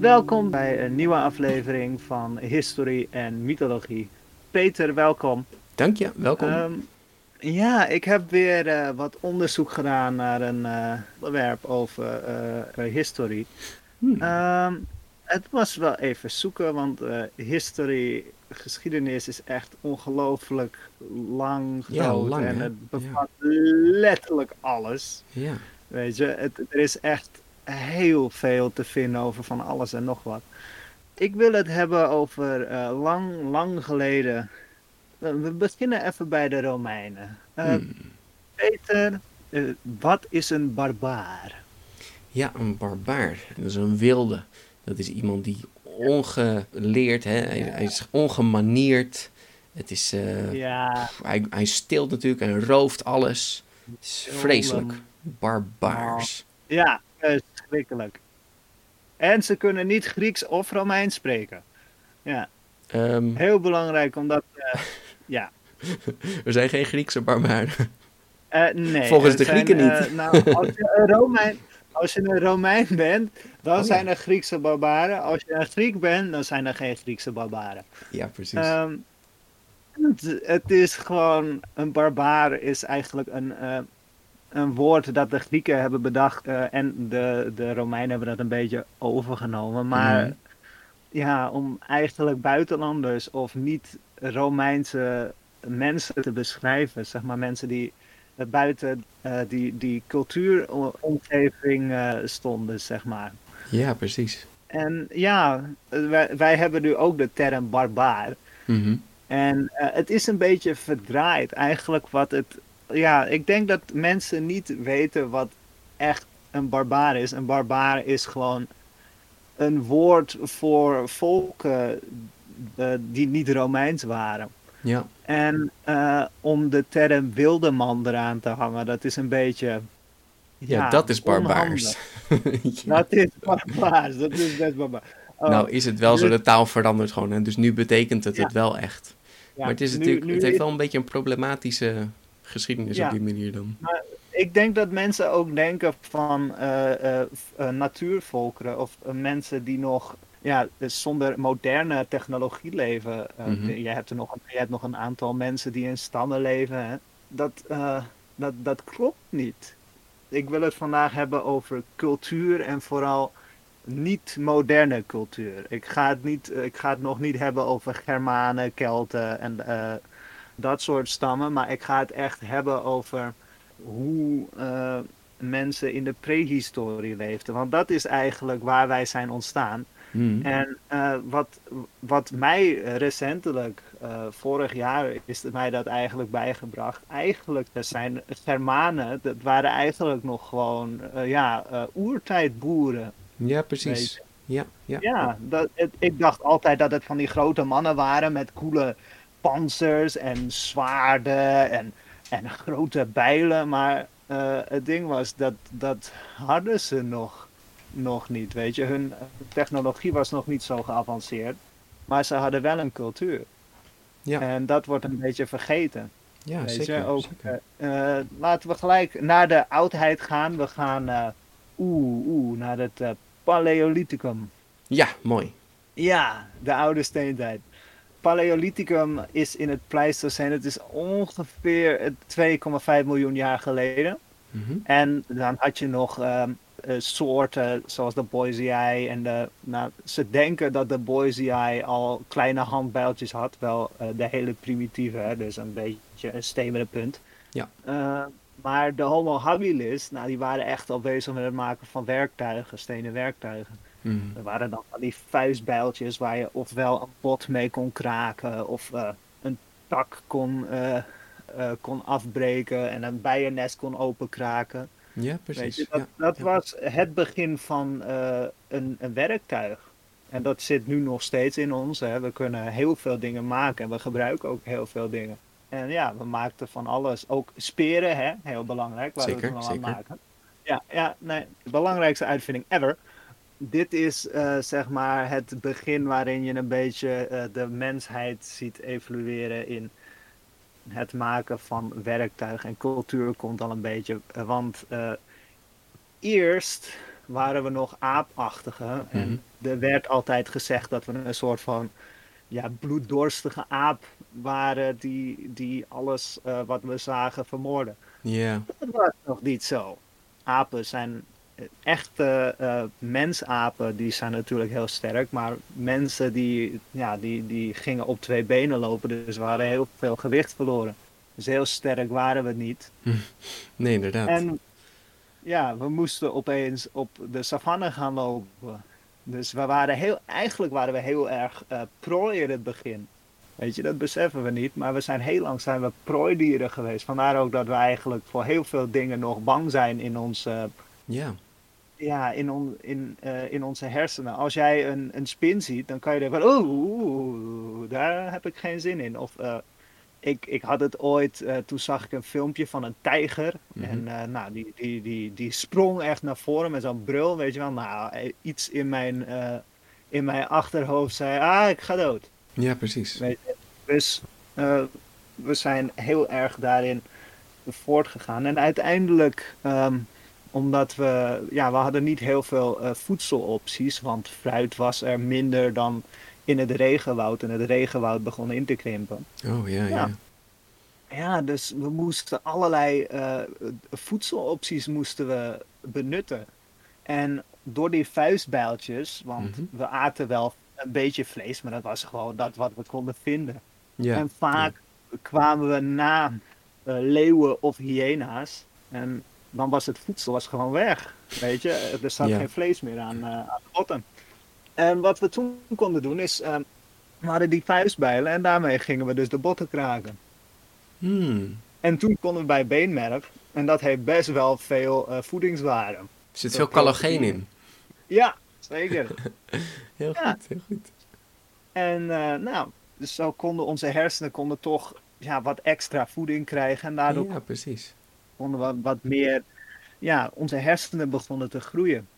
Welkom bij een nieuwe aflevering van Historie en Mythologie. Peter, welkom. Dank je, welkom. Ehm, ja, ik heb weer eh, wat onderzoek gedaan naar een eh, onderwerp over uh, historie. Hmm. Ehm, het was wel even zoeken, want historie, geschiedenis is echt ongelooflijk lang groot. Ja, lang, en het bevat letterlijk alles. Ja, Weet je, het, er is echt heel veel te vinden over van alles en nog wat. Ik wil het hebben over eh, lang, lang geleden. We beginnen even bij de Romeinen. Eh, Hmm. Peter, eh, wat is een barbaar? ja, een barbaar. Dat is een wilde. Dat is iemand die ongeleerd, hè? Hij, hij is ongemanierd. Het is, Ja, hij, hij steelt natuurlijk en rooft alles. Het is vreselijk. Barbaars. ja, verschrikkelijk. En ze kunnen niet Grieks of Romeins spreken. Ja, Ehm, heel belangrijk omdat, eh, ja, er zijn geen Griekse barbaren. Eh, nee, Volgens de Grieken eh, niet. nou, als je een Romein, als je een Romein bent, dan Oh zijn er Griekse barbaren. Als je een Griek bent, dan zijn er geen Griekse barbaren. Ja, precies. Ehm, het, het is gewoon, een barbaar is eigenlijk een, een woord dat de Grieken hebben bedacht eh, en de, de Romeinen hebben dat een beetje overgenomen. Maar Mhm. ja, om eigenlijk buitenlanders of niet-Romeinse mensen te beschrijven, zeg maar mensen die eh, buiten eh, die, die cultuuromgeving stonden, zeg maar. ja, precies. En ja, wij, wij hebben nu ook de term barbaar. Mhm. En het is een beetje verdraaid eigenlijk wat het... Ja, ik denk dat mensen niet weten wat echt een barbaar is. Een barbaar is gewoon een woord voor volken eh, die niet Romeins waren. Ja, En eh, om de term wildeman eraan te hangen, dat is een beetje... ja, dat is barbaars. Ja. Dat is barbaars, dat is best barbaars. Oh, Nou is het wel zo, de taal verandert gewoon. En dus nu betekent het Ja. het wel echt. maar het, is nu- natuurlijk, nu het heeft wel een beetje een problematische geschiedenis Ja. op die manier dan. Ik denk dat mensen ook denken van eh, eh, eh, natuurvolkeren of mensen die nog ja, dus zonder moderne technologie leven. Mhm. je, hebt er nog, een- je hebt nog een aantal mensen die in stammen leven. Hè? Dat, dat, dat klopt niet. Ik wil het vandaag hebben over cultuur en vooral niet moderne cultuur. Ik ga het, niet, ik ga het nog niet hebben over Germanen, Kelten en dat soort stammen, maar ik ga het echt hebben over hoe eh, mensen in de prehistorie leefden. Want dat is eigenlijk waar wij zijn ontstaan. Mhm. En eh, wat, wat mij recentelijk, eh, vorig jaar, is mij dat eigenlijk bijgebracht. Eigenlijk dat zijn Germanen, dat waren eigenlijk nog gewoon ja, oertijdboeren. Ja, precies. Ja, ja. Ja, dat, het- ik dacht altijd dat het van die grote mannen waren met coole panzers en zwaarden en, en grote bijlen. Maar eh, het ding was, dat, dat hadden ze nog, nog niet, weet je. Hun technologie was nog niet zo geavanceerd. Maar ze hadden wel een cultuur. Ja. En dat wordt een beetje vergeten. Ja, weet zeker. je? Ook, zeker. eh, eh, laten we gelijk naar de oudheid gaan. We gaan eh, oeh, oeh, naar het Paleolithicum. Ja, mooi. Ja, de oude steentijd. Paleolithicum is in het Pleistocene. Het is ongeveer eh, 2,5 miljoen jaar geleden. Mhm. En dan had je nog ehm, eh, soorten zoals de Boisei en de... Nou, ze denken dat de Boisei al kleine handbijltjes had. Wel eh, de hele primitieve, hè, dus een beetje een stenen punt. Ja. Eh, maar de Homo habilis, nou, die waren echt al bezig met het maken van werktuigen, stenen werktuigen. Mhm. Er waren dan van die vuistbijltjes waar je ofwel een pot mee kon kraken of eh, een tak kon, eh, eh, kon afbreken en een bijennest kon openkraken. Ja, precies. je, dat ja. dat ja. was het begin van een, een werktuig. En dat zit nu nog steeds in ons. Hè. We kunnen heel veel dingen maken en we gebruiken ook heel veel dingen. En ja, we maakten van alles. Ook speren, hè? heel belangrijk. Waar we Zeker, al aan zeker. maken. Ja, ja, nee, de belangrijkste uitvinding ever. Dit is eh, zeg maar het begin waarin je een beetje eh, de mensheid ziet evolueren in het maken van werktuigen. En cultuur komt al een beetje. eh, want eerst waren we nog aapachtige. En er werd altijd gezegd dat we een soort van ja, bloeddorstige aap waren die, die alles wat we zagen vermoorden. Ja, Dat was nog niet zo. Apen zijn echte eh, mensapen, die zijn natuurlijk heel sterk. Maar mensen die, ja, die, die gingen op twee benen lopen, dus we hadden heel veel gewicht verloren. Dus heel sterk waren we niet. nee, inderdaad. En ja, we moesten opeens op de savanne gaan lopen. Dus we waren heel, eigenlijk waren we heel erg eh prooi in het begin. Weet je, dat beseffen we niet. Maar we zijn heel lang zijn we prooidieren geweest. Vandaar ook dat we eigenlijk voor heel veel dingen nog bang zijn in onze, Ja, ja, in, on, in, eh, in onze hersenen. Als jij een, een spin ziet, dan kan je denken van, oeh, daar heb ik geen zin in. Of eh, ik, ik had het ooit, eh, toen zag ik een filmpje van een tijger. Mhm. En nou, die, die, die, die sprong echt naar voren met zo'n brul, weet je wel. Nou, iets in mijn, in mijn achterhoofd zei, ah, ik ga dood. ja, precies. Dus we zijn heel erg daarin voortgegaan. En uiteindelijk, ehm, omdat we, ja, we hadden niet heel veel eh, voedselopties, want fruit was er minder dan in het regenwoud. En het regenwoud begon in te krimpen. Oh, ja, ja. Ja. Ja, dus we moesten allerlei eh, voedselopties moesten we benutten. En door die vuistbijltjes, want Mhm. we aten wel een beetje vlees, maar dat was gewoon dat wat we konden vinden. Ja, en vaak kwamen we na eh, leeuwen of hyena's. En dan was het voedsel was gewoon weg. Weet je, er zat Ja. geen vlees meer aan, eh, aan de botten. En wat we toen konden doen is, eh, we hadden die vuistbijlen en daarmee gingen we dus de botten kraken. Hmm. En toen konden we bij beenmerg. En dat heeft best wel veel eh, voedingswaarde. Er zit Dat veel collageen in. Ja, zeker. Heel Ja. goed, heel goed. en eh, nou, dus zo konden onze hersenen konden toch ja, wat extra voeding krijgen. En daardoor Ja, precies. Konden we wat meer... Ja, onze hersenen begonnen te groeien.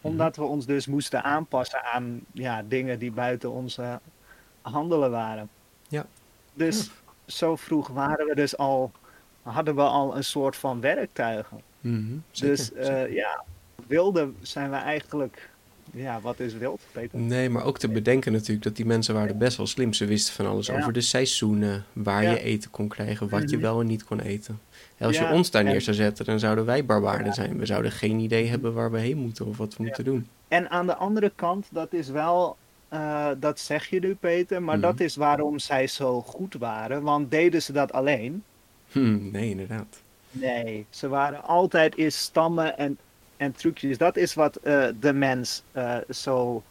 Omdat we ons dus moesten aanpassen aan ja, dingen die buiten onze handelen waren. Ja. Dus zo vroeg waren we dus al... Hadden we al een soort van werktuigen. Mhm, zeker, Dus eh, ja, wilde zijn we eigenlijk. Ja, wat is wild? Peter? Nee, maar ook te bedenken natuurlijk dat die mensen waren best wel slim. Ze wisten van alles Ja. over de seizoenen, waar Ja. je eten kon krijgen, wat je Mhm. wel en niet kon eten. En als Ja, je ons daar neer zou zetten, dan zouden wij barbaarden zijn. We zouden geen idee hebben waar we heen moeten of wat we moeten doen. En aan de andere kant, dat is wel. eh, dat zeg je nu, Peter, maar Mhm. dat is waarom zij zo goed waren. Want deden ze dat alleen? Hm, nee, inderdaad. Nee, ze waren altijd eerst stammen en, en trucjes. Dat is wat eh, de mens eh, zo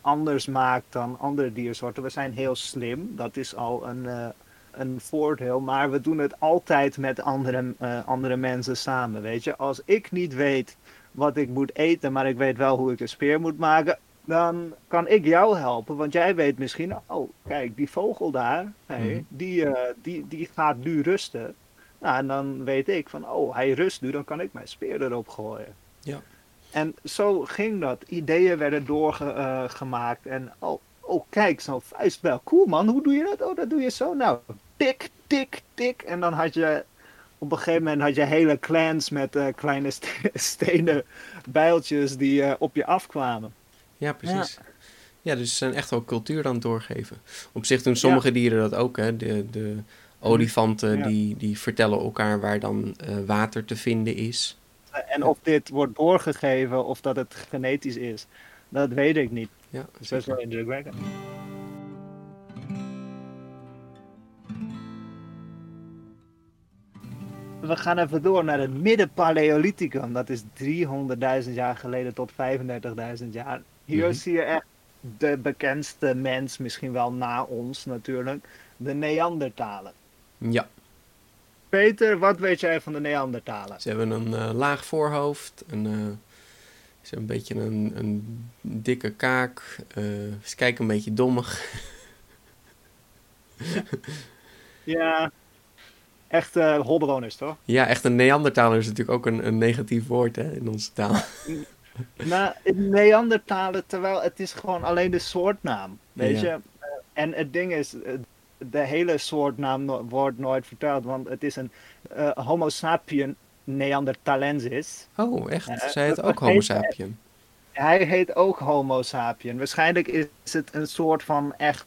anders maakt dan andere diersoorten. We zijn heel slim, dat is al een, eh, een voordeel. Maar we doen het altijd met andere, andere mensen samen, weet je. Als ik niet weet wat ik moet eten, maar ik weet wel hoe ik een speer moet maken... Dan kan ik jou helpen, want jij weet misschien, oh kijk, die vogel daar, hey, Mhm. die, die, die gaat nu rusten. Nou, en dan weet ik van, oh, hij rust nu, dan kan ik mijn speer erop gooien. Ja. En zo ging dat. Ideeën werden doorgemaakt. en, oh, oh kijk, zo'n vuistbel. Cool man, hoe doe je dat? Oh, dat doe je zo. Nou, tik, tik, tik. En dan had je op een gegeven moment had je hele clans met eh, kleine st- stenen bijltjes die eh, op je afkwamen. Ja, precies. Ja. dus ze zijn echt wel cultuur aan het doorgeven. Op zich doen sommige dieren dat ook, hè. De, de olifanten, Ja. die, die vertellen elkaar waar dan eh, water te vinden is. En of dit wordt doorgegeven of dat het genetisch is, dat weet ik niet. Ja, dat is wel indrukwekkend. We gaan even door naar het midden-Paleolithicum. Dat is 300.000 jaar geleden tot 35.000 jaar. Hier Mhm. zie je echt de bekendste mens, misschien wel na ons natuurlijk, de Neandertalen. Ja, Peter, wat weet jij van de Neandertalen? ze hebben een eh, laag voorhoofd, een, eh, ze hebben een beetje een, een dikke kaak, eh, ze kijken een beetje dommig. Ja, echt eh holbewoners toch? Ja, echt een Neandertaler is natuurlijk ook een, een negatief woord hè, in onze taal. Nou, Neandertalen, terwijl het is gewoon alleen de soortnaam, weet Ja. je. En het ding is, de hele soortnaam wordt nooit verteld, want het is een eh, Homo sapien Neanderthalensis. Oh, echt? Zij het dat ook heet- Homo sapien? Hij heet ook Homo sapien. Waarschijnlijk is het een soort van echt,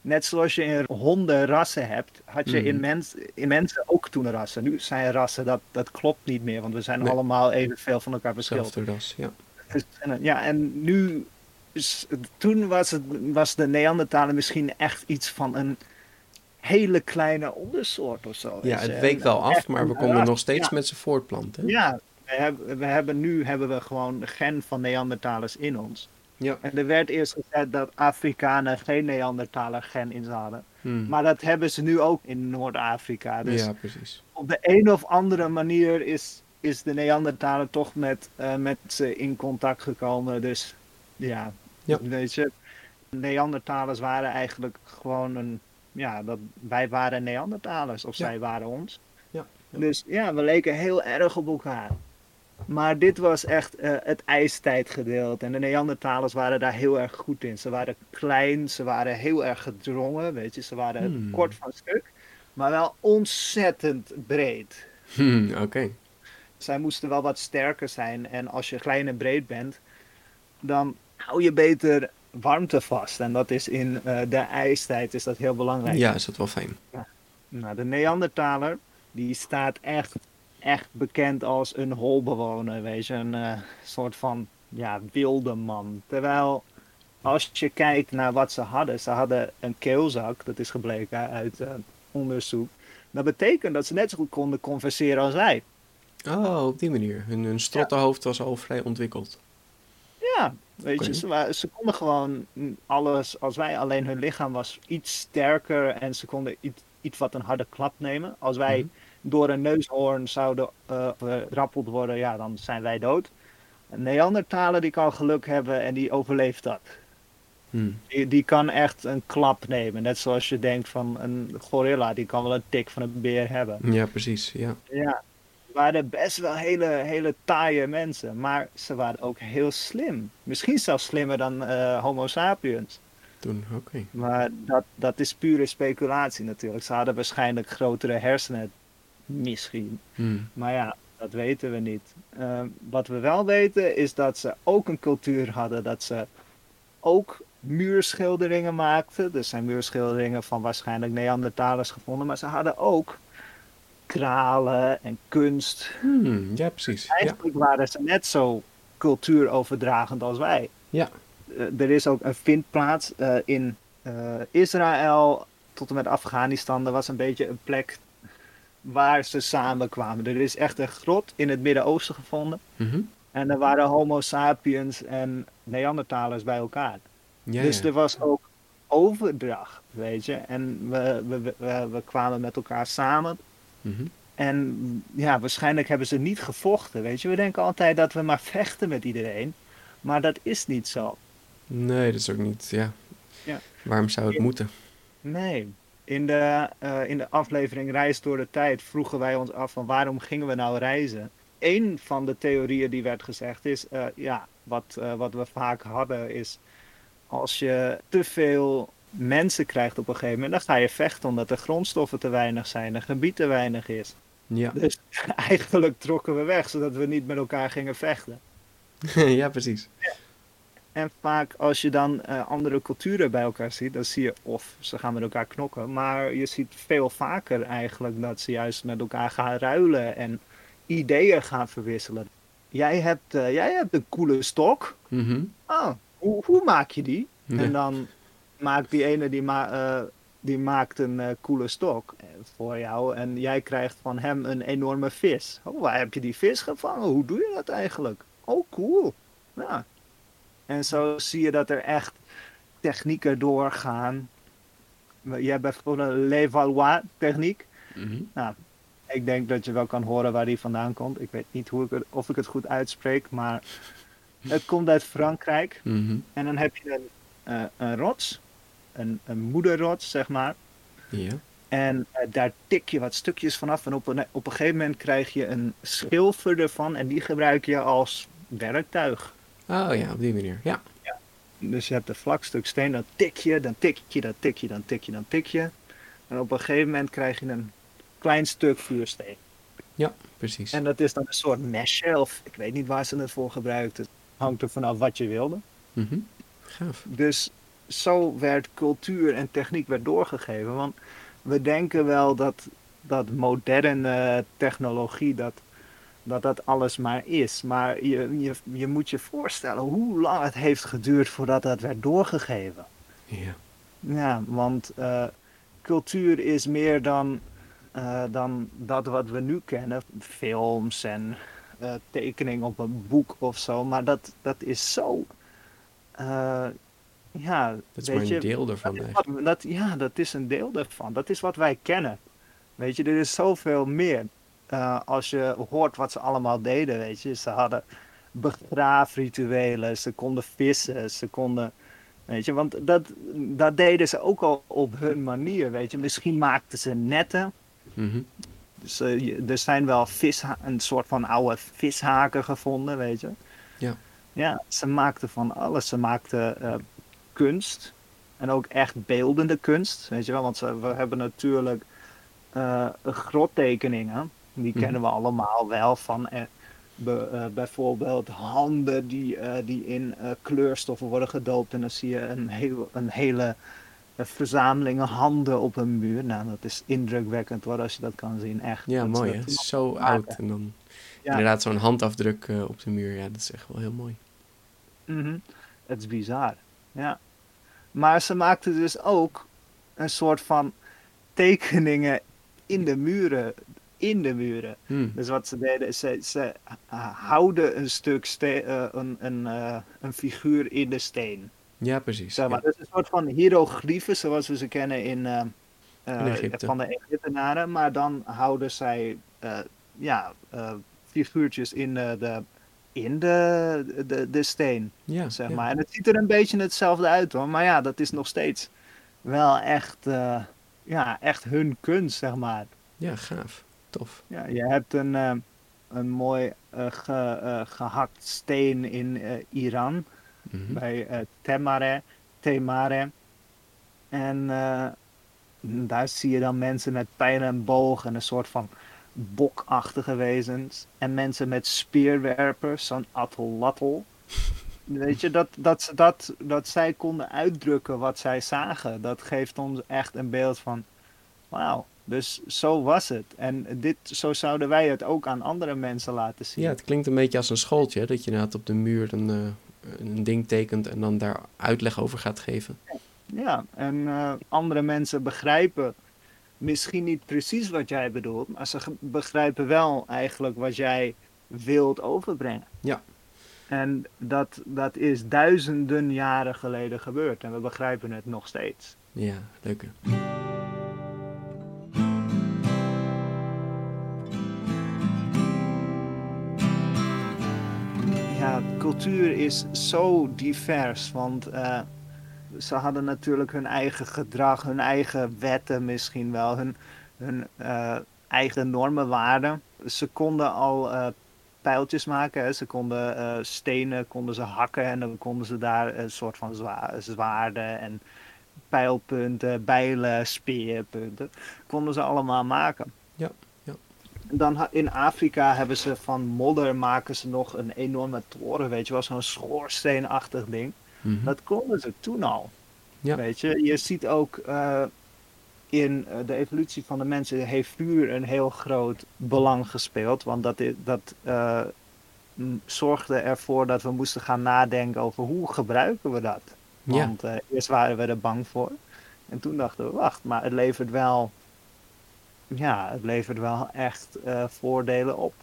net zoals je in hondenrassen hebt, had je Mhm. in, mens, in mensen ook toen rassen. Nu zijn rassen, dat, dat klopt niet meer, want we zijn Nee. allemaal evenveel van elkaar verschillend. Ras, ja. Dus, en, ja, en nu, is, toen was, het, was de Neandertaler misschien echt iets van een hele kleine ondersoort of zo. Ja, het week wel Echt af, maar we ras, nog steeds ja. met ze voortplanten. Ja, we hebben, we hebben, nu hebben we gewoon de gen van Neandertalers in ons. Ja. En er werd eerst gezegd dat Afrikanen geen Neandertaler gen in hadden. Hmm. Maar dat hebben ze nu ook in Noord-Afrika. Dus ja, precies. op de een of andere manier is, is de Neandertaler toch met, eh, met ze in contact gekomen. Dus ja, Ja. weet je. Neandertalers waren eigenlijk gewoon een. Ja, dat, wij waren Neandertalers of Ja. zij waren ons. Ja, ja. Dus ja, we leken heel erg op elkaar. Maar dit was echt eh, het ijstijdgedeelte. En de Neandertalers waren daar heel erg goed in. Ze waren klein, ze waren heel erg gedrongen, weet je. Ze waren Hmm. kort van stuk, maar wel ontzettend breed. Hmm, Oké. Zij moesten wel wat sterker zijn. En als je klein en breed bent, dan hou je beter warmte vast. En dat is in eh, de ijstijd is dat heel belangrijk. Ja, is dat wel fijn. Nou, de Neandertaler, die staat echt, echt bekend als een holbewoner, weet je. Een eh, soort van, ja, wilde man. Terwijl, als je kijkt naar wat ze hadden, ze hadden een keelzak, dat is gebleken uit eh, onderzoek. Dat betekent dat ze net zo goed konden converseren als wij. Oh, op die manier. Hun, hun strottenhoofd was al vrij ontwikkeld. Ja, weet Oké. je, ze, konden gewoon alles als wij, alleen hun lichaam was iets sterker en ze konden iets, iets wat een harde klap nemen. Als wij Mhm. door een neushoorn zouden gerappeld worden, ja, dan zijn wij dood. Een Neandertaler die kan geluk hebben en die overleeft dat. Hmm. Die, die kan echt een klap nemen, net zoals je denkt van een gorilla, die kan wel een tik van een beer hebben. Ja, precies. Ja. Ja, waren best wel hele, hele taaie mensen, maar ze waren ook heel slim. Misschien zelfs slimmer dan eh, Homo sapiens. Toen, oké. Maar dat, dat is pure speculatie natuurlijk. Ze hadden waarschijnlijk grotere hersenen. Misschien. Hmm. Maar ja, dat weten we niet. Eh, wat we wel weten is dat ze ook een cultuur hadden. Dat ze ook muurschilderingen maakten. Er zijn muurschilderingen van waarschijnlijk Neandertalers gevonden. Maar ze hadden ook kralen en kunst. Hmm, Ja, precies. Ja. Eigenlijk waren ze net zo cultuuroverdragend als wij. Ja. Eh, er is ook een vindplaats eh, in eh, Israël tot en met Afghanistan. Er was een beetje een plek waar ze samenkwamen. Er is echt een grot in het Midden-Oosten gevonden. Mhm. En er waren Homo sapiens en Neandertalers bij elkaar. Ja, dus ja. er was ook overdracht, weet je. En we, we, we, we kwamen met elkaar samen. Mhm. En ja, waarschijnlijk hebben ze niet gevochten, weet je. We denken altijd dat we maar vechten met iedereen. Maar dat is niet zo. Nee, dat is ook niet, ja. Ja. Waarom zou het moeten? Nee. In de, eh, in de aflevering Reis door de Tijd vroegen wij ons af van waarom gingen we nou reizen? Eén van de theorieën die werd gezegd is, eh, ja, wat, eh, wat we vaak hadden is als je te veel mensen krijgt op een gegeven moment, dan ga je vechten omdat de grondstoffen te weinig zijn, en gebied te weinig is. Ja, Dus eigenlijk trokken we weg, zodat we niet met elkaar gingen vechten. ja precies. En vaak als je dan eh, andere culturen bij elkaar ziet, dan zie je of ze gaan met elkaar knokken, maar je ziet veel vaker eigenlijk dat ze juist met elkaar gaan ruilen en ideeën gaan verwisselen. Jij hebt, eh, jij hebt een coole stok. Mhm. Oh, hoe, hoe maak je die? Ja. En dan maakt die ene die, ma eh, die maakt een eh, coole stok eh, voor jou en jij krijgt van hem een enorme vis. Oh, waar heb je die vis gevangen? Hoe doe je dat eigenlijk? Oh, cool. Ja. En zo zie je dat er echt technieken doorgaan. Je hebt bijvoorbeeld een Levallois techniek. Mhm. Nou, ik denk dat je wel kan horen waar die vandaan komt. Ik weet niet hoe ik het, of ik het goed uitspreek, maar het komt uit Frankrijk. Mhm. En dan heb je een, eh, een rots, een, een moederrots, zeg maar. Ja. En eh, daar tik je wat stukjes vanaf. En op een, op een gegeven moment krijg je een schilfer ervan. En die gebruik je als werktuig. Oh ja, op die manier. Ja. Dus je hebt een vlak stuk steen, dan tik je, dan tik je, dan tik je, dan tik je, dan tik je. En op een gegeven moment krijg je een klein stuk vuursteen. Ja, precies. En dat is dan een soort mesje, of ik weet niet waar ze het voor gebruikten. Hangt er vanaf wat je wilde. Gaaf. Dus zo werd cultuur en techniek werd doorgegeven. Want we denken wel dat, dat moderne technologie, dat, dat dat alles maar is. Maar je, je, je moet je voorstellen hoe lang het heeft geduurd voordat dat werd doorgegeven. Ja. Ja, want eh, cultuur is meer dan, eh, dan dat wat we nu kennen. Films en eh tekening op een boek of zo. Maar dat, dat is zo. Ja, Dat is weet maar je, een deel ervan dat wat- ja, dat is een deel daarvan. Dat is wat wij kennen. Weet je, er is zoveel meer. Eh, als je hoort wat ze allemaal deden, weet je. Ze hadden begraafrituelen, ze konden vissen, ze konden... Weet je, want dat, dat deden ze ook al op hun manier, weet je. Misschien maakten ze netten. Mhm. Dus, eh, er zijn wel visha- een soort van oude vishaken gevonden, weet je. Ja. Ja, ze maakten van alles. Ze maakten eh, kunst. En ook echt beeldende kunst, weet je wel. Want we hebben natuurlijk eh, grottekeningen. Die Mhm. kennen we allemaal wel van... eh, be- eh, bijvoorbeeld handen die, die in kleurstoffen worden gedoopt. En dan zie je een, heel, een hele eh, verzameling handen op een muur. Nou, dat is indrukwekkend hoor, als je dat kan zien. Echt. Ja, Dat- mooi dat-. Zo oud. En dan Ja. inderdaad zo'n handafdruk op de muur. Ja, dat is echt wel heel mooi. Mhm. Het is bizar. Ja. Maar ze maakten dus ook een soort van tekeningen in de muren. In de muren. Hm. Dus wat ze deden, is ze, ze houden een stuk ste- eh, een, een, eh, een figuur in de steen. Ja, precies. Zeg maar. Ja. Dat is een soort van hieroglyphen zoals we ze kennen in, eh, In van de Egyptenaren. Maar dan houden zij ja, figuurtjes in, de, in de, de, de steen Ja, zeg ja. maar. En het ziet er een beetje hetzelfde uit hoor. Maar ja, dat is nog steeds wel echt, eh, ja, echt hun kunst, zeg maar. Ja, gaaf. Tof. Ja, je hebt een, eh, een mooi eh, ge- eh, gehakt steen in Iran. Mhm. Bij Temare, Temare. En daar zie je dan mensen met pijl en boog en een soort van bokachtige wezens. En mensen met speerwerpers, zo'n atollatl. Weet je, dat, dat, ze dat, dat zij konden uitdrukken wat zij zagen, dat geeft ons echt een beeld van, wauw, dus zo was het. En dit, zo zouden wij het ook aan andere mensen laten zien. Ja, het klinkt een beetje als een schooltje. hè, Dat je inderdaad op de muur een, eh, een ding tekent en dan daar uitleg over gaat geven. Ja, en eh, andere mensen begrijpen misschien niet precies wat jij bedoelt, maar ze begrijpen wel eigenlijk wat jij wilt overbrengen. Ja. En dat, dat is duizenden jaren geleden gebeurd en we begrijpen het nog steeds. Ja, leuk. Ja, cultuur is zo divers, want eh, ze hadden natuurlijk hun eigen gedrag, hun eigen wetten misschien wel, hun, hun eh, eigen normen, waarden. Ze konden al eh, pijltjes maken. Hè. Ze konden eh, stenen konden ze hakken en dan konden ze daar een soort van zwa zwaarden en pijlpunten, bijlen, speerpunten, konden ze allemaal maken. Ja, ja. Dan in Afrika hebben ze van modder maken ze nog een enorme toren, weet je wel, zo'n schoorsteenachtig ding. Mhm. Dat konden ze toen al. Ja. Weet je, je ziet ook eh, in eh, de evolutie van de mensen heeft vuur een heel groot belang gespeeld. Want dat, dat eh, zorgde ervoor dat we moesten gaan nadenken over hoe gebruiken we dat. Ja. Want eerst waren we er bang voor. En toen dachten we, wacht, maar het levert wel, ja, het levert wel echt voordelen op.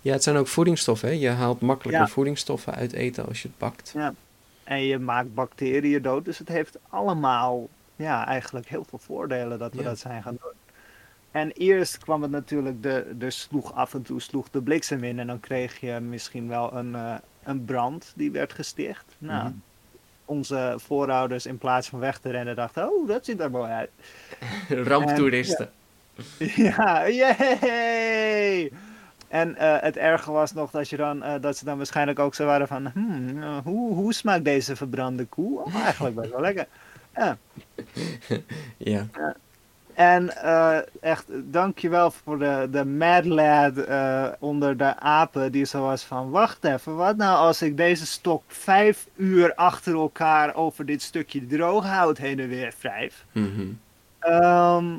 Ja, het zijn ook voedingsstoffen. Hè? Je haalt makkelijker Ja. voedingsstoffen uit eten als je het bakt. Ja. En je maakt bacteriën dood. Dus het heeft allemaal ja, eigenlijk heel veel voordelen dat we Ja. dat zijn gaan doen. En eerst kwam het natuurlijk, de, er sloeg af en toe sloeg de bliksem in. En dan kreeg je misschien wel een, eh, een brand die werd gesticht. Nou, Mhm. onze voorouders in plaats van weg te rennen dachten, oh dat ziet er mooi uit. Ramptoeristen. Ja, yay! En eh, het erge was nog dat, je dan, eh, dat ze dan waarschijnlijk ook zo waren van... Hmm, eh, hoe, hoe smaakt deze verbrande koe? Oh, eigenlijk best wel lekker. Ja. Ja. En eh, echt, dankjewel voor de, de mad lad onder de apen. Die zo was van, wacht even, wat nou als ik deze stok vijf uur achter elkaar over dit stukje drooghout heen en weer wrijf? Ehm,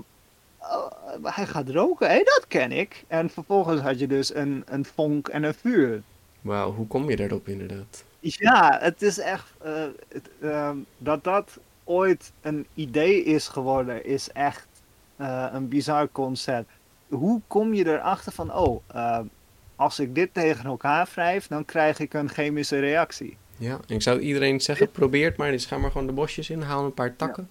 oh, hij gaat roken, hé, dat ken ik. En vervolgens had je dus een, een vonk en een vuur. Wauw, hoe kom je daarop inderdaad? Ja, het is echt. eh, het, ehm, dat dat ooit een idee is geworden, is echt eh, een bizar concept. Hoe kom je erachter van, oh, eh, als ik dit tegen elkaar wrijf, dan krijg ik een chemische reactie. Ja, ik zou iedereen zeggen, probeer het maar. Dus ga maar gewoon de bosjes in, haal een paar takken.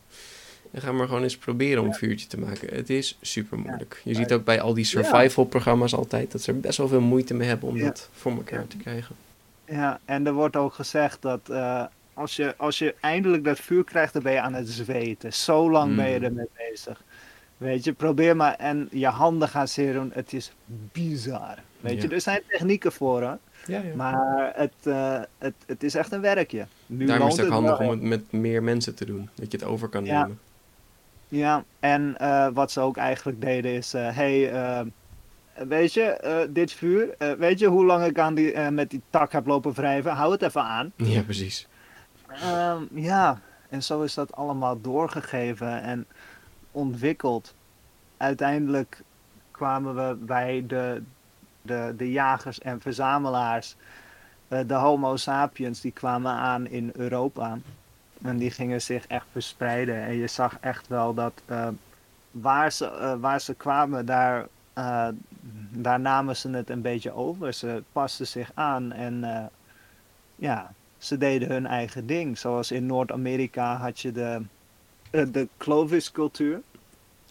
En ga maar gewoon eens proberen om een vuurtje te maken. Het is super moeilijk. Je ziet ook bij al die survival programma's altijd dat ze er best wel veel moeite mee hebben om dat voor elkaar te krijgen. Ja, en er wordt ook gezegd dat eh, als, je, als je eindelijk dat vuur krijgt, dan ben je aan het zweten. Zo lang ben je Mm. ermee bezig. Weet je, probeer maar en je handen gaan serum. Het is bizar. Weet je, er zijn technieken voor, hè? Ja, ja. maar het, eh, het, het is echt een werkje. Nu Daarom is het ook handig om het met meer mensen te doen. Dat je het over kan nemen. Ja, en eh, wat ze ook eigenlijk deden is, eh, hey, eh, weet je, eh, dit vuur, weet je hoe lang ik aan die, met die tak heb lopen wrijven? Hou het even aan. Ja, precies. Ehm, ja, en zo is dat allemaal doorgegeven en ontwikkeld. Uiteindelijk kwamen we bij de, de, de jagers en verzamelaars. De Homo sapiens die kwamen aan in Europa. En die gingen zich echt verspreiden. En je zag echt wel dat eh, waar, ze, eh, waar ze kwamen, daar, daar namen ze het een beetje over. Ze pasten zich aan en eh, ja, ze deden hun eigen ding. Zoals in Noord-Amerika had je de, de Clovis-cultuur.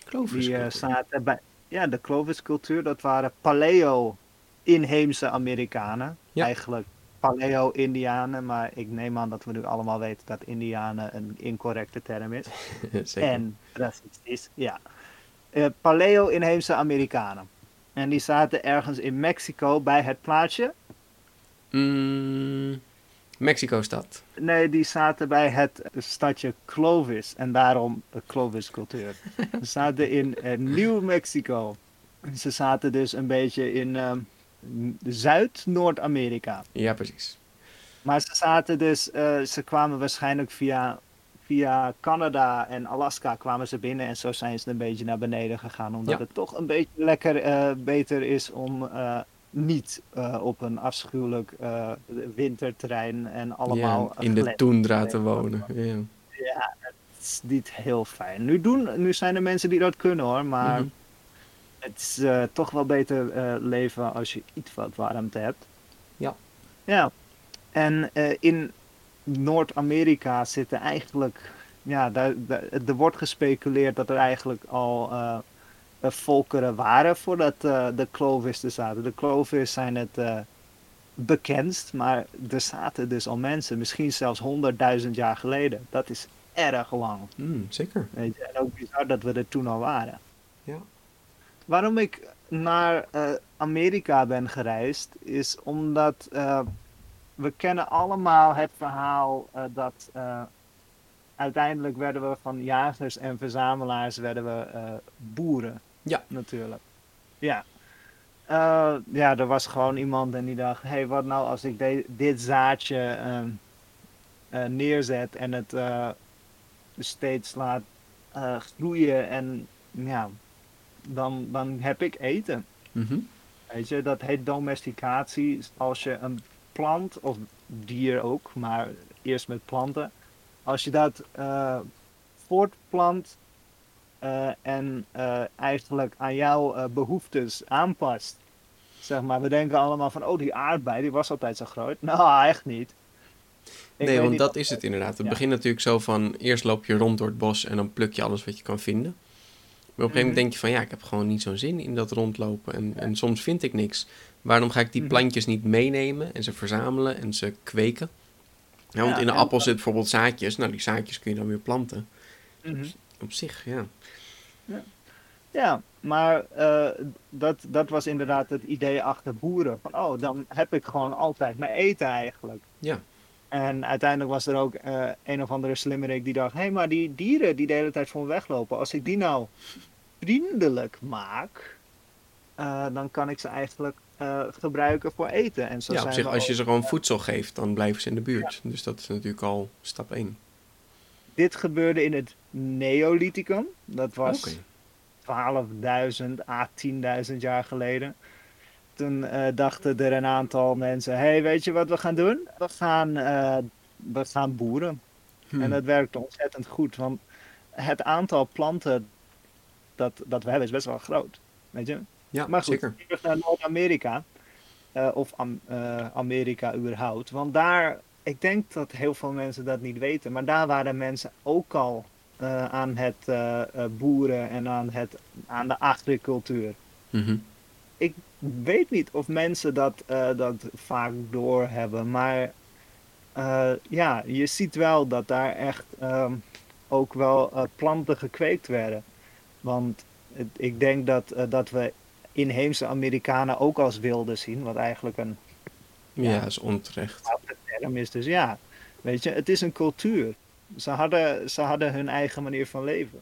Clovis. Die bij. Ja, de Clovis-cultuur, dat waren paleo-inheemse Amerikanen. Ja. Eigenlijk paleo-Indianen, maar ik neem aan dat we nu allemaal weten dat Indianen een incorrecte term is. Zeker. En racistisch, ja. Eh, paleo-inheemse Amerikanen. En die zaten ergens in Mexico bij het plaatsje. Mm, Mexico-stad. Nee, die zaten bij het stadje Clovis. En daarom de Clovis-cultuur. Ze zaten in eh, Nieuw Mexico. Ze zaten dus een beetje in ehm, Zuid-Noord-Amerika. Ja, precies. Maar ze zaten dus, eh, ze kwamen waarschijnlijk via, via Canada en Alaska kwamen ze binnen. En zo zijn ze een beetje naar beneden gegaan. Omdat Ja. het toch een beetje lekker eh, beter is om eh, niet op een afschuwelijk winterterrein en allemaal... ja, in de toendra te te wonen. Ja. Ja, het is niet heel fijn. Nu, doen, nu zijn er mensen die dat kunnen hoor, maar Mhm. Het is eh, toch wel beter eh, leven als je iets wat warmte hebt. Ja. Ja, en eh, in Noord-Amerika zitten eigenlijk, ja, daar, daar- er wordt gespeculeerd dat er eigenlijk al volkeren waren voordat de Clovis er zaten. De Clovis zijn het bekendst, maar er zaten dus al mensen, misschien zelfs 100.000 jaar geleden. Dat is erg lang. Mm, zeker. Weet je? En ook bizar dat we er toen al waren. Ja. Waarom ik naar eh, Amerika ben gereisd, is omdat eh, we kennen allemaal het verhaal eh, dat uiteindelijk werden we van jagers en verzamelaars werden we boeren. Ja. Natuurlijk. Ja. Ja, er was gewoon iemand en die dacht, hé, hey, wat nou als ik de- dit zaadje ehm, eh, neerzet en het steeds laat groeien en ja, dan, dan heb ik eten. Mhm. Weet je, dat heet domesticatie. Als je een plant, of dier ook, maar eerst met planten. Als je dat eh, voortplant eh, en eh, eigenlijk aan jouw eh, behoeftes aanpast. Zeg maar, we denken allemaal van, oh die aardbei, die was altijd zo groot. Nou, echt niet. Ik nee, want dat is het inderdaad. Het ja. begint natuurlijk zo van, eerst loop je rond door het bos en dan pluk je alles wat je kan vinden. Maar op een gegeven moment Mhm. denk je van, ja, ik heb gewoon niet zo'n zin in dat rondlopen. En, en soms vind ik niks. Waarom ga ik die Mhm. plantjes niet meenemen en ze verzamelen en ze kweken? Ja, want Ja, in de appel zit bijvoorbeeld zaadjes. Nou, die zaadjes kun je dan weer planten. Mhm. Op zich, ja. Ja, maar eh, dat, dat was inderdaad het idee achter boeren. Van, oh, dan heb ik gewoon altijd mijn eten eigenlijk. Ja. En uiteindelijk was er ook eh, een of andere slimmerik die dacht... Hé, hey, maar die dieren die de hele tijd voor me weglopen... Als ik die nou vriendelijk maak... eh, dan kan ik ze eigenlijk eh, gebruiken voor eten. En zo ja, op zich, als je ze gewoon voedsel geeft, dan blijven ze in de buurt. Dus dat is natuurlijk al stap 1. Dit gebeurde in het Neolithicum. Dat was... Oké. 12.000 à 10.000 jaar geleden. Toen eh, dachten er een aantal mensen: hey, weet je wat we gaan doen? We gaan, eh, we gaan boeren. Hm. En dat werkte ontzettend goed, want het aantal planten dat, dat we hebben is best wel groot. Weet je? Ja, Maar goed, zeker. terug naar Noord-Amerika. eh, of Am- Amerika überhaupt. Want daar, ik denk dat heel veel mensen dat niet weten, maar daar waren mensen ook al aan het boeren en aan, het, aan de agricultuur. Mhm. Ik weet niet of mensen dat, eh, dat vaak doorhebben, maar eh, ja, je ziet wel dat daar echt ehm, ook wel eh, planten gekweekt werden. Want het- ik denk dat, dat we inheemse Amerikanen ook als wilde zien, wat eigenlijk een Ja, Ja. is onterecht. term is. Dus ja, weet je, het is een cultuur. Ze hadden, ze hadden hun eigen manier van leven.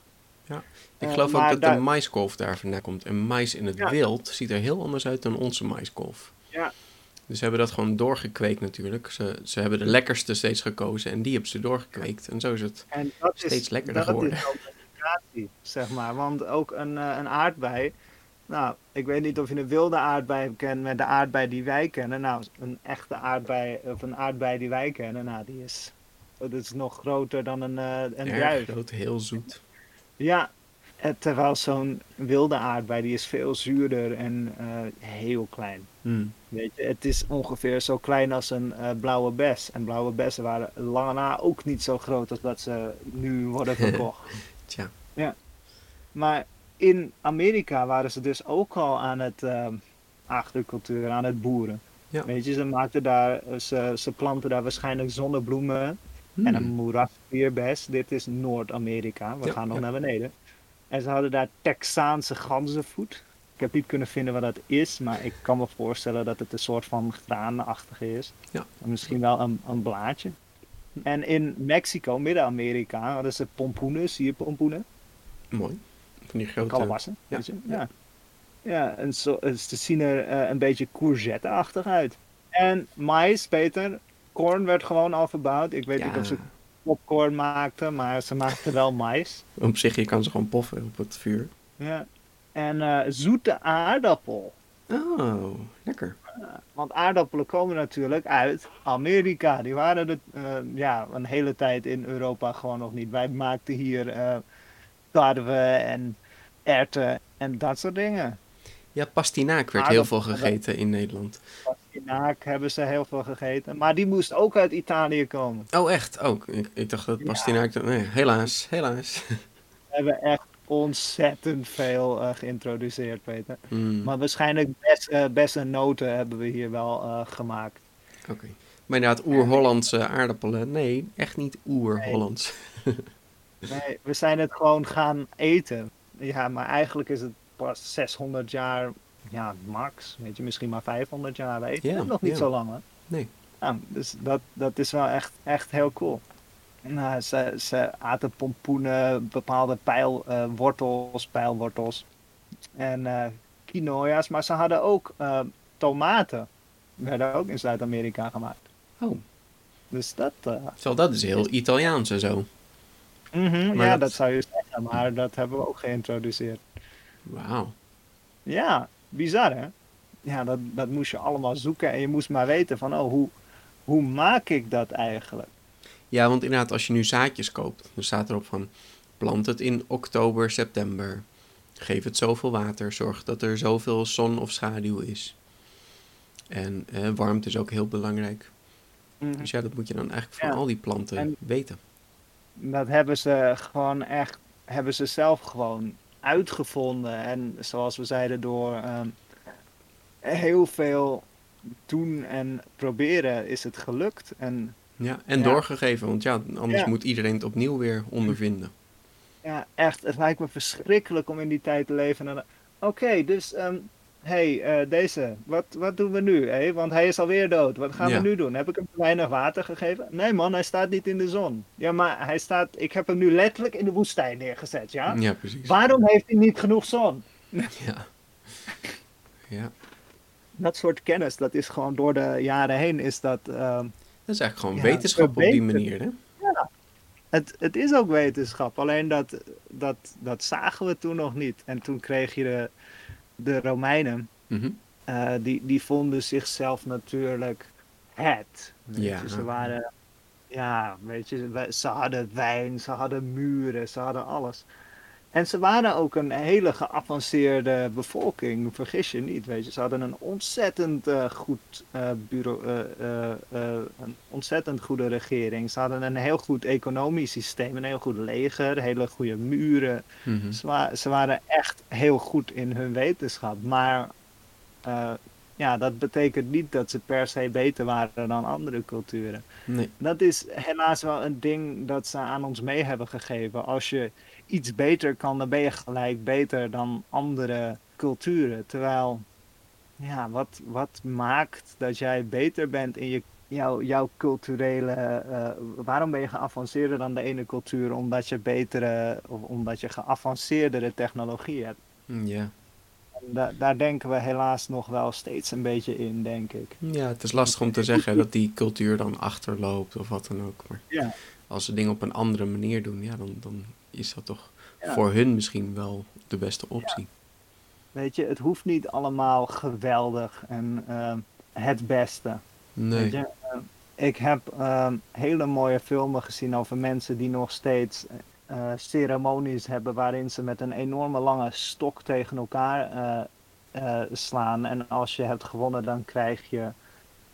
Ik Eh, geloof ook dat daar- de maiskolf daar vandaan komt. En mais in het Ja. wild ziet er heel anders uit dan onze maiskolf. Ja. Dus ze hebben dat gewoon doorgekweekt natuurlijk. Ze, ze hebben de lekkerste steeds gekozen en die hebben ze doorgekweekt. En zo is het. En dat is, Steeds lekkerder dat geworden. is domesticatie, zeg maar. Want ook een, eh, een aardbei. Nou, ik weet niet of je een wilde aardbei kent met de aardbei die wij kennen. Nou, een echte aardbei, of een aardbei die wij kennen, nou, die is, dat is nog groter dan een, eh een Erg druif. groot, heel zoet. Ja, en terwijl zo'n wilde aardbei, die is veel zuurder en eh, heel klein. Hmm. Weet je, het is ongeveer zo klein als een eh, blauwe bes. En blauwe bessen waren lang na ook niet zo groot als dat ze nu worden verkocht. Tja. Maar in Amerika waren ze dus ook al aan het agricultuur, aan het boeren. Ja. Weet je, ze maakten daar, ze, ze planten daar waarschijnlijk zonnebloemen Hmm. en een moerasbierbes. Dit is Noord-Amerika, we Ja, gaan nog ja. naar beneden. En ze hadden daar Texaanse ganzenvoet. Ik heb niet kunnen vinden wat dat is, maar ik kan me voorstellen dat het een soort van graanachtige is. Ja. En misschien wel een, een blaadje. En in Mexico, Midden-Amerika, hadden ze pompoenen, sierpompoenen. Mooi. Van die grote... Kalabassen, ja, je? ja. Ja. Ja, en zo, ze zien er eh, een beetje courgette-achtig uit. En mais, Peter, korn werd gewoon al verbouwd. Ik weet Ja. niet of ze popcorn maakten, maar ze maakten wel mais. Op zich, je kan ze gewoon poffen op het vuur. Ja. En eh, zoete aardappel. Oh, lekker. Want aardappelen komen natuurlijk uit Amerika. Die waren er eh, ja, een hele tijd in Europa gewoon nog niet. Wij maakten hier eh tarwe en erwten en dat soort dingen. Ja, pastinaak werd heel veel gegeten in Nederland. Pastinaak hebben ze heel veel gegeten. Maar die moest ook uit Italië komen. Oh, echt? Oh, ik, ik dacht dat Ja. pastinaak... Nee, helaas, helaas. We hebben echt ontzettend veel eh, geïntroduceerd, Peter. Hmm, Maar waarschijnlijk best, eh noten hebben we hier wel eh, gemaakt. Oké. Maar inderdaad, oer-Hollandse aardappelen. Nee, echt niet oer-Hollands. Nee, we zijn het gewoon gaan eten. Ja, maar eigenlijk is het pas 600 jaar ja, max, weet je, misschien maar 500 jaar, weet je. Ja, nog niet ja. zo lang, hè? Nee. Ja, dus dat, dat is wel echt, echt heel cool. Nou, ze, ze aten pompoenen, bepaalde pijlwortels, pijlwortels en eh quinoa's, maar ze hadden ook eh, tomaten. Werden ook in Zuid-Amerika gemaakt. Oh, Dus dat, eh, zo, dat is heel Italiaans en zo. mhm, ja, dat- dat... zou je zeggen, maar dat hebben we ook geïntroduceerd. Wauw. Ja, bizar hè? Ja, dat, dat moest je allemaal zoeken en je moest maar weten van, oh, hoe, hoe maak ik dat eigenlijk? Ja, want inderdaad, als je nu zaadjes koopt, dan staat erop van plant het in oktober, september. Geef het zoveel water. Zorg dat er zoveel zon of schaduw is. En eh, warmte is ook heel belangrijk. Dus ja, dat moet je dan eigenlijk van Ja. al die planten En- weten. Dat hebben ze gewoon echt, hebben ze zelf gewoon uitgevonden. En zoals we zeiden, door ehm, heel veel doen en proberen is het gelukt. En Ja, en Ja. doorgegeven, want ja, anders Ja. moet iedereen het opnieuw weer ondervinden. ja, echt, het lijkt me verschrikkelijk om in die tijd te leven. Oké, dus, hé, hey, eh, deze, wat, wat doen we nu? Hé? Want hij is alweer dood. Wat gaan Ja. we nu doen? Heb ik hem te weinig water gegeven? Nee man, hij staat niet in de zon. Ja, maar hij staat, ik heb hem nu letterlijk in de woestijn neergezet, ja? Ja, precies. Waarom heeft hij niet genoeg zon? Ja. Ja, Dat soort kennis, dat is gewoon door de jaren heen, is dat, ehm, dat is eigenlijk gewoon Ja, wetenschap op die manier, hè? het, het is ook wetenschap. Alleen dat, dat, dat zagen we toen nog niet. En toen kreeg je de, de Romeinen, Mhm. eh, die, die vonden zichzelf natuurlijk het. Ja. Ze waren, ja, weet je, ze hadden wijn, ze hadden muren, ze hadden alles. En ze waren ook een hele geavanceerde bevolking, vergis je niet, weet je. Ze hadden een ontzettend eh, goed eh, bureau, eh, een ontzettend goede regering. Ze hadden een heel goed economisch systeem, een heel goed leger, hele goede muren. Mhm. Ze, wa- ze waren echt heel goed in hun wetenschap. Maar ja, dat betekent niet dat ze per se beter waren dan andere culturen. Nee. Dat is helaas wel een ding dat ze aan ons mee hebben gegeven. Als je iets beter kan, dan ben je gelijk beter dan andere culturen. Terwijl, ja, wat, wat maakt dat jij beter bent in je, jouw, jouw culturele. eh, waarom ben je geavanceerder dan de ene cultuur? Omdat je betere, of omdat je geavanceerdere technologie hebt. Ja. Da- daar denken we helaas nog wel steeds een beetje in, denk ik. ja, het is lastig om te zeggen dat die cultuur dan achterloopt of wat dan ook. Maar Ja. als ze dingen op een andere manier doen, ja, dan, dan is dat toch Ja. voor hun misschien wel de beste optie. Weet je, het hoeft niet allemaal geweldig en eh, het beste. Nee. Weet je, eh, ik heb eh, hele mooie filmen gezien over mensen die nog steeds ceremonies hebben waarin ze met een enorme lange stok tegen elkaar eh, eh, slaan. En als je hebt gewonnen, dan krijg je,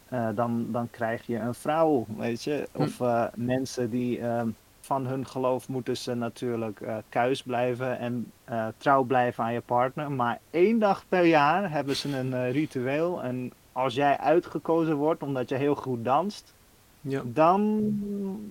eh, dan, dan krijg je een vrouw, weet je. Of eh, mensen die eh, van hun geloof moeten ze natuurlijk eh kuis blijven en eh, trouw blijven aan je partner. Maar één dag per jaar hebben ze een eh, ritueel. En als jij uitgekozen wordt omdat je heel goed danst, Ja. dan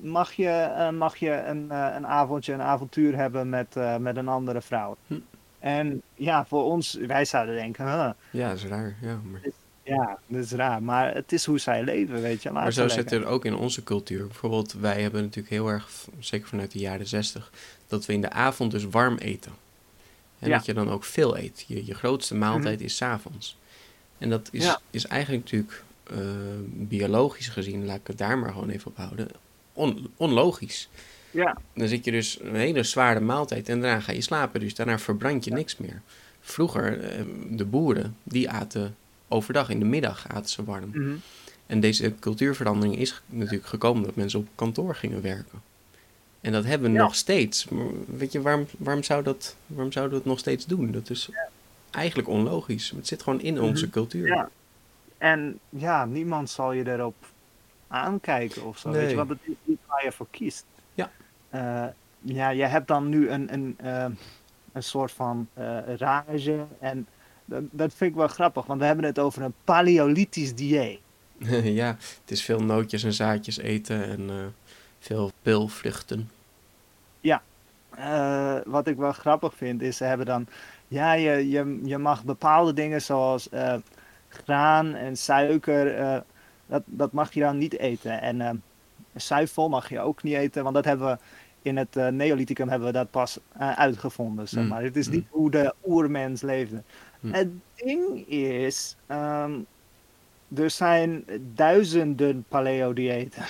mag je, eh, mag je een, eh, een avondje, een avontuur hebben met, eh, met een andere vrouw. Hm. En ja, voor ons, wij zouden denken, huh, ja, dat is raar. Ja, maar... ja, dat is raar. Maar het is hoe zij leven, weet je. Laat Maar zo zit er ook in onze cultuur. Bijvoorbeeld, wij hebben natuurlijk heel erg, zeker vanuit de jaren zestig, dat we in de avond dus warm eten. En Ja. dat je dan ook veel eet. Je, je grootste maaltijd is 's avonds. En dat is, Ja. is eigenlijk natuurlijk eh, biologisch gezien, laat ik het daar maar gewoon even op houden, on- onlogisch. Ja, Dan zit je dus een hele zware maaltijd en daarna ga je slapen. Dus daarna verbrand je niks meer. Vroeger, eh, de boeren, die aten overdag, in de middag aten ze warm. mhm. En deze cultuurverandering is natuurlijk gekomen dat mensen op kantoor gingen werken. En dat hebben we Ja. nog steeds. Weet je, waarom, waarom, zou dat, waarom zouden we het nog steeds doen? Dat is eigenlijk onlogisch. Het zit gewoon in onze cultuur. Mhm. ja. En ja, niemand zal je erop aankijken of zo. Weet je, want het is niet waar je voor kiest. Ja. Eh, ja, je hebt dan nu een, een, eh, een soort van eh, rage. En dat, dat vind ik wel grappig, want we hebben het over een paleolithisch dieet. ja, het is veel nootjes en zaadjes eten en veel pilvluchten. eh, wat ik wel grappig vind, is ze hebben dan, ja, je, je, je mag bepaalde dingen zoals graan en suiker, eh, dat, dat mag je dan niet eten. En eh zuivel mag je ook niet eten, want dat hebben we in het eh, Neolithicum hebben we dat pas uitgevonden, zeg Mm, maar. Het is mm. niet hoe de oermens leefde. Mm. Het ding is, ehm, er zijn duizenden paleo-diëten.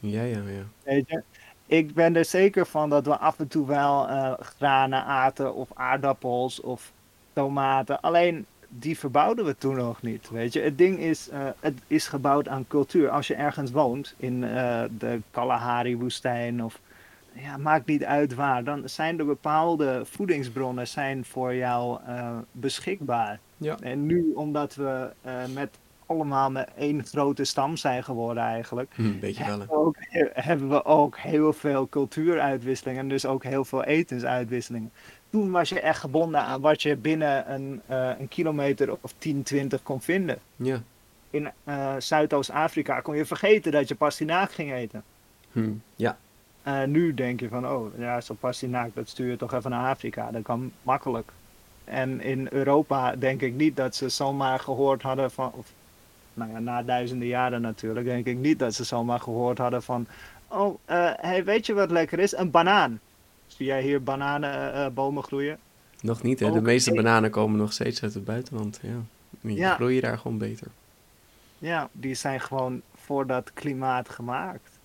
Ja, ja, ja. Weet je? Ik ben er zeker van dat we af en toe wel granen aten of aardappels of tomaten. Alleen die verbouwden we toen nog niet. Weet je? Het ding is, eh, het is gebouwd aan cultuur. Als je ergens woont in eh, de Kalahari-woestijn of ja, maakt niet uit waar, dan zijn er bepaalde voedingsbronnen zijn voor jou eh, beschikbaar. Ja. En nu, omdat we eh, met allemaal met één grote stam zijn geworden eigenlijk, Hm, Een beetje hebben we ook, hebben we ook heel veel cultuuruitwisselingen en dus ook heel veel etensuitwisselingen. Toen was je echt gebonden aan wat je binnen een, eh, een kilometer of 10, 20 kon vinden. Ja. In eh, Zuidoost-Afrika kon je vergeten dat je pastinaak ging eten. Hm. Ja. Eh, nu denk je van, oh ja, zo'n pastinaak, dat stuur je toch even naar Afrika. Dat kan makkelijk. En in Europa denk ik niet dat ze zomaar gehoord hadden van, of, nou ja, na duizenden jaren natuurlijk, denk ik niet dat ze zomaar gehoord hadden van, oh, eh, hey, weet je wat lekker is? Een banaan. Zie jij hier bananenbomen groeien? Nog niet, hè. De meeste bananen komen nog steeds uit het buitenland, ja. Die Ja. groeien daar gewoon beter. Ja, die zijn gewoon voor dat klimaat gemaakt.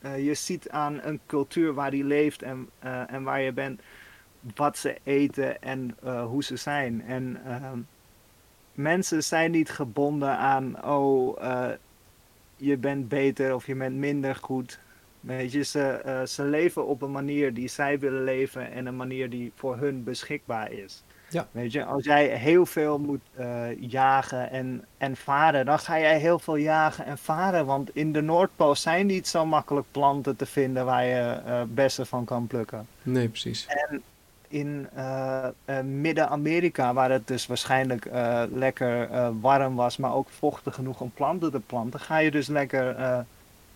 Eh, je ziet aan een cultuur waar die leeft en, eh, en waar je bent, wat ze eten en eh, hoe ze zijn. En ehm, mensen zijn niet gebonden aan, oh, eh, je bent beter of je bent minder goed. Weet je, ze, eh, ze leven op een manier die zij willen leven en een manier die voor hun beschikbaar is. Ja. Weet je, als jij heel veel moet eh, jagen en, en varen, dan ga jij heel veel jagen en varen. Want in de Noordpool zijn niet zo makkelijk planten te vinden waar je eh, bessen van kan plukken. Nee, precies. In eh, eh, Midden-Amerika, waar het dus waarschijnlijk lekker warm was, maar ook vochtig genoeg om planten te planten, ga je dus lekker,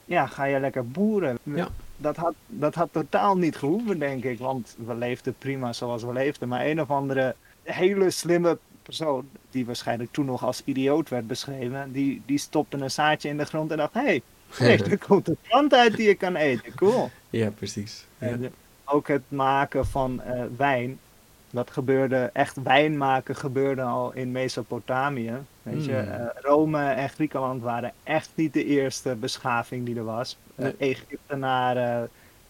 ja, ga je lekker boeren. Ja. Dat had, dat had totaal niet gehoeven, denk ik, want we leefden prima zoals we leefden. Maar een of andere hele slimme persoon, die waarschijnlijk toen nog als idioot werd beschreven, die, die stopte een zaadje in de grond en dacht, hé, hey, er komt een plant uit die je kan eten, cool. Ja, precies. Ja. En ook het maken van eh, wijn. Dat gebeurde, echt wijn maken gebeurde al in Mesopotamië. Weet je, Mm. Eh, Rome en Griekenland waren echt niet de eerste beschaving die er was. Eh, Nee. Egyptenaren,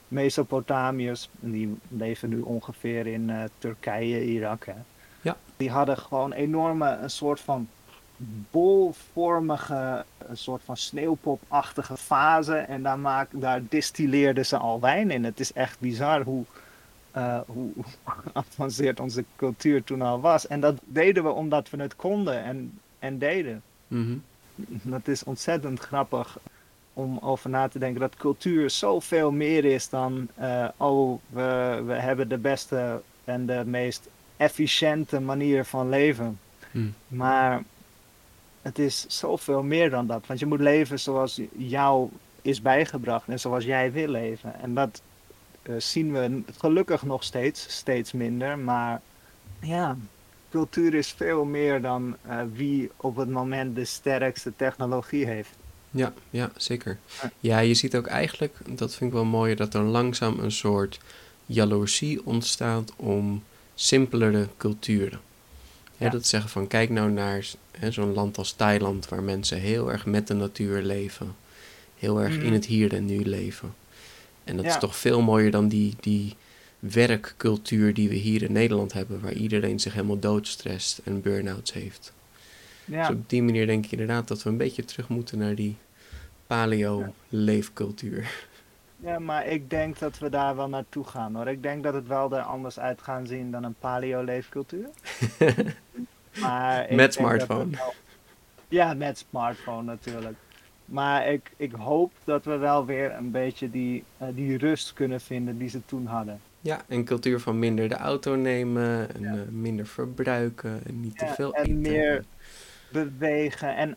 Mesopotamiërs, die leven nu ongeveer in eh, Turkije, Irak. Hè. Ja. Die hadden gewoon enorme, een soort van bolvormige, een soort van sneeuwpopachtige fase. En daar, maak, daar distilleerden ze al wijn in. Het is echt bizar hoe, eh, hoe geavanceerd onze cultuur toen al was. En dat deden we omdat we het konden en, en deden. Mhm. Dat is ontzettend grappig om over na te denken dat cultuur zoveel meer is dan, eh, oh, we, we hebben de beste en de meest efficiënte manier van leven. Hm. Maar het is zoveel meer dan dat. Want je moet leven zoals jou is bijgebracht en zoals jij wil leven. En dat zien we gelukkig nog steeds, steeds minder. Maar ja, cultuur is veel meer dan eh, wie op het moment de sterkste technologie heeft. Ja, ja, zeker. Ja, je ziet ook eigenlijk, dat vind ik wel mooi, dat er langzaam een soort jaloezie ontstaat om simpelere culturen. Hè. Dat zeggen van, kijk nou naar zo'n land als Thailand, waar mensen heel erg met de natuur leven. Heel erg in Mhm. het hier en nu leven. En dat is toch veel mooier dan die, die werkcultuur die we hier in Nederland hebben, waar iedereen zich helemaal doodstrest en burn-outs heeft. Ja, Dus op die manier denk ik inderdaad dat we een beetje terug moeten naar die paleo-leefcultuur. ja, maar ik denk dat we daar wel naartoe gaan hoor. Ik denk dat het wel er anders uit gaan zien dan een paleo-leefcultuur. Maar Met smartphone. wel- Ja, met smartphone natuurlijk. Maar ik, ik hoop dat we wel weer een beetje die, eh, die rust kunnen vinden die ze toen hadden. Ja, een cultuur van minder de auto nemen en Ja. eh, minder verbruiken en niet Ja, te veel en eten. meer bewegen en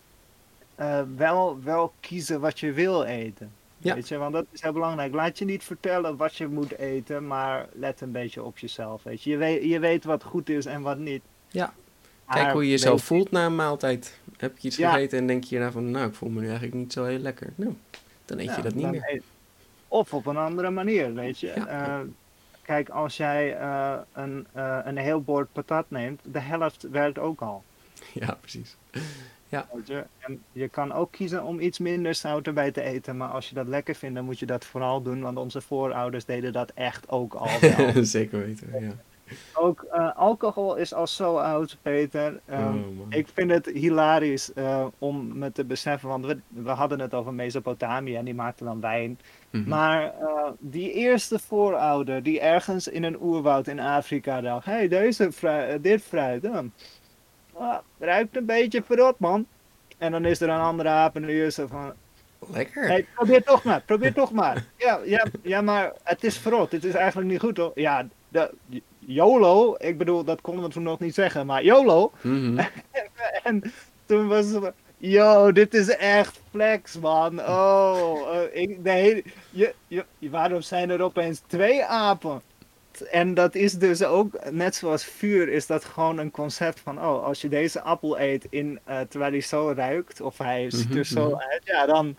eh, wel, wel kiezen wat je wil eten. Ja. Weet je, want dat is heel belangrijk. Laat je niet vertellen wat je moet eten, maar let een beetje op jezelf. Weet je, je weet, je weet wat goed is en wat niet. Ja. Kijk Maar hoe je jezelf voelt na een maaltijd. Heb je iets Ja. gegeten en denk je hierna van, nou, ik voel me nu eigenlijk niet zo heel lekker. Nou, dan eet je Ja, dat niet meer. eet- Of op een andere manier, weet je. Ja. Eh, kijk, als jij eh, een, eh, een heel bord patat neemt, de helft werkt ook al. Ja, precies. Je? En je kan ook kiezen om iets minder zout erbij te eten, maar als je dat lekker vindt, dan moet je dat vooral doen, want onze voorouders deden dat echt ook al. Zeker weten, ja. Ook eh, alcohol is al zo oud, Peter. Ehm, Oh, ik vind het hilarisch eh, om me te beseffen, want we, we hadden het over Mesopotamië en die maakten dan wijn. Mhm. Maar eh, die eerste voorouder die ergens in een oerwoud in Afrika dacht, hé, hey, deze fruit, dit fruit, dan. Ah, ruikt een beetje verrot, man. En dan is er een andere aap en die is zo van, Lekker. hey, probeer toch maar, probeer toch maar. Ja, ja, ja, maar het is verrot, het is eigenlijk niet goed, hoor. Ja, de, YOLO, ik bedoel, dat konden we toen nog niet zeggen, maar YOLO. Mhm. En toen was het yo, dit is echt flex, man. Oh, ik, de hele, je, je, waarom zijn er opeens twee apen? En dat is dus ook, net zoals vuur, is dat gewoon een concept van, oh, als je deze appel eet in, eh, terwijl hij zo ruikt, of hij ziet Mhm, er zo mhm. uit, ja, dan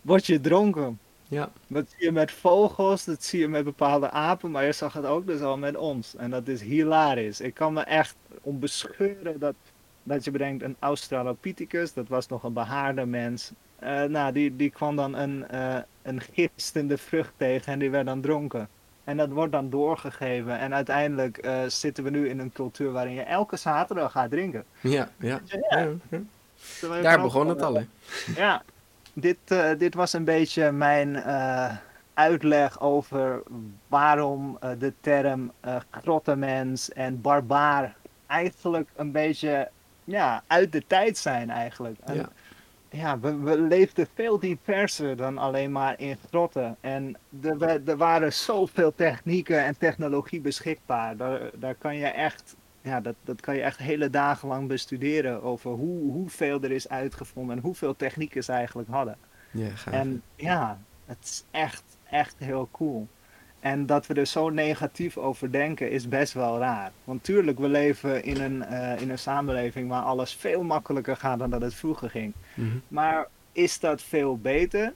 word je dronken. Ja, Dat zie je met vogels, dat zie je met bepaalde apen, maar je zag het ook dus al met ons. En dat is hilarisch. Ik kan me echt om bescheuren dat, dat je bedenkt, een Australopithecus, dat was nog een behaarde mens. Eh, nou, die, die kwam dan een, eh, een gistende vrucht tegen en die werd dan dronken. En dat wordt dan doorgegeven. En uiteindelijk eh, zitten we nu in een cultuur waarin je elke zaterdag gaat drinken. ja, ja. Ja. ja, Daar begon het al, hè. ja, dit, eh, dit was een beetje mijn eh, uitleg over waarom eh, de term grottenmens en barbaar eigenlijk een beetje ja, uit de tijd zijn eigenlijk. En, Ja. ja, we, we leefden veel diverser dan alleen maar in grotten. En er, er waren zoveel technieken en technologie beschikbaar. Daar, daar kan je echt, ja, dat, dat kan je echt hele dagen lang bestuderen over hoe, hoeveel er is uitgevonden en hoeveel technieken ze eigenlijk hadden. Ja, gaaf. En ja, het is echt, echt heel cool. En dat we er zo negatief over denken is best wel raar. Want tuurlijk, we leven in een, eh, in een samenleving waar alles veel makkelijker gaat dan dat het vroeger ging. Mhm. Maar is dat veel beter?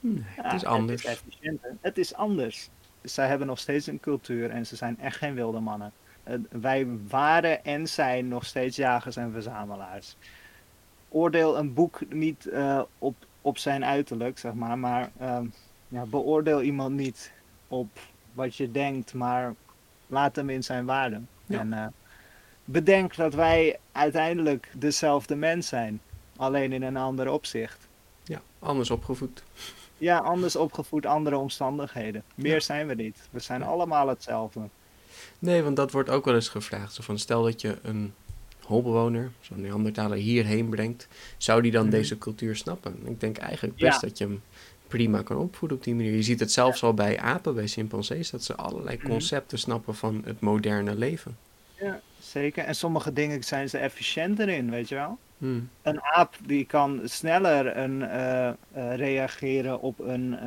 Nee, Ja, het is anders. Het is. Het is anders. Zij hebben nog steeds een cultuur en ze zijn echt geen wilde mannen. Eh, wij waren en zijn nog steeds jagers en verzamelaars. Oordeel een boek niet eh, op, op zijn uiterlijk, zeg maar, maar ehm, ja, beoordeel iemand niet op wat je denkt, maar laat hem in zijn waarde. Ja. En eh, bedenk dat wij uiteindelijk dezelfde mens zijn, alleen in een ander opzicht. Ja, anders opgevoed. Ja, anders opgevoed, andere omstandigheden. Meer Ja. zijn we niet. We zijn Ja. allemaal hetzelfde. Nee, want dat wordt ook wel eens gevraagd. Zo van, stel dat je een holbewoner, zo'n Neandertaler, hierheen brengt. Zou die dan Mhm. deze cultuur snappen? Ik denk eigenlijk best Ja. dat je hem prima kan opvoeden op die manier. Je ziet het zelfs al bij apen, bij chimpansees, dat ze allerlei Mhm. concepten snappen van het moderne leven. Ja, zeker. En sommige dingen zijn ze efficiënter in, weet je wel? Hmm. Een aap die kan sneller een, eh, eh, reageren op een,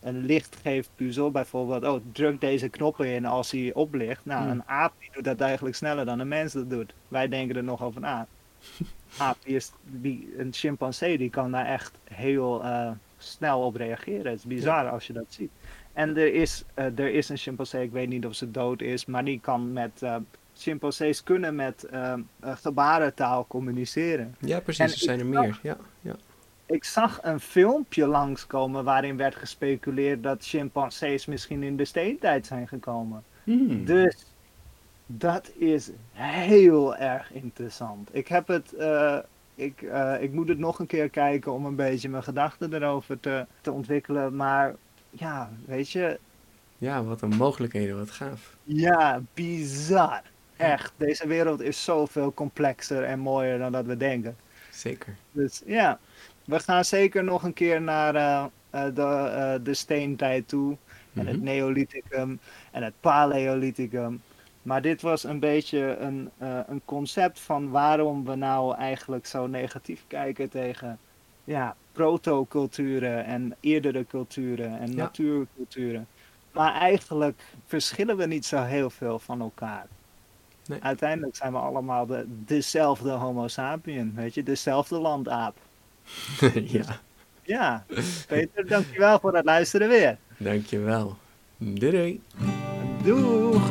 een lichtgeefpuzzel. Bijvoorbeeld, oh, druk deze knoppen in als hij oplicht. Nou, Hmm. een aap die doet dat eigenlijk sneller dan een mens dat doet. Wij denken er nog over na. aap, die is, die, een chimpansee, die kan daar echt heel eh, snel op reageren. Het is bizar als je dat ziet. En er is, eh, er is een chimpansee, ik weet niet of ze dood is, maar die kan met... eh chimpansees kunnen met gebarentaal communiceren. Ja, En precies, er zijn er meer. Ja, ja. Ik zag een filmpje langskomen waarin werd gespeculeerd dat chimpansees misschien in de steentijd zijn gekomen. Hmm. Dus dat is heel erg interessant. Ik heb het, eh, ik, eh, ik moet het nog een keer kijken om een beetje mijn gedachten erover te, te ontwikkelen. Maar ja, weet je, Ja, wat een mogelijkheden, wat gaaf. ja, bizar. Echt, deze wereld is zoveel complexer en mooier dan dat we denken. Zeker. Dus ja, we gaan zeker nog een keer naar eh, eh, de, eh, de steentijd toe. En het Mhm. Neolithicum en het Paleolithicum. Maar dit was een beetje een, een concept van waarom we nou eigenlijk zo negatief kijken tegen ja, proto-culturen en eerdere culturen en Ja. natuurculturen. Maar eigenlijk verschillen we niet zo heel veel van elkaar. Nee. Uiteindelijk zijn we allemaal de, dezelfde homo sapien, weet je, dezelfde landaap. ja, Ja, Peter, dankjewel voor het luisteren weer. dankjewel. Doei doei. Doeg!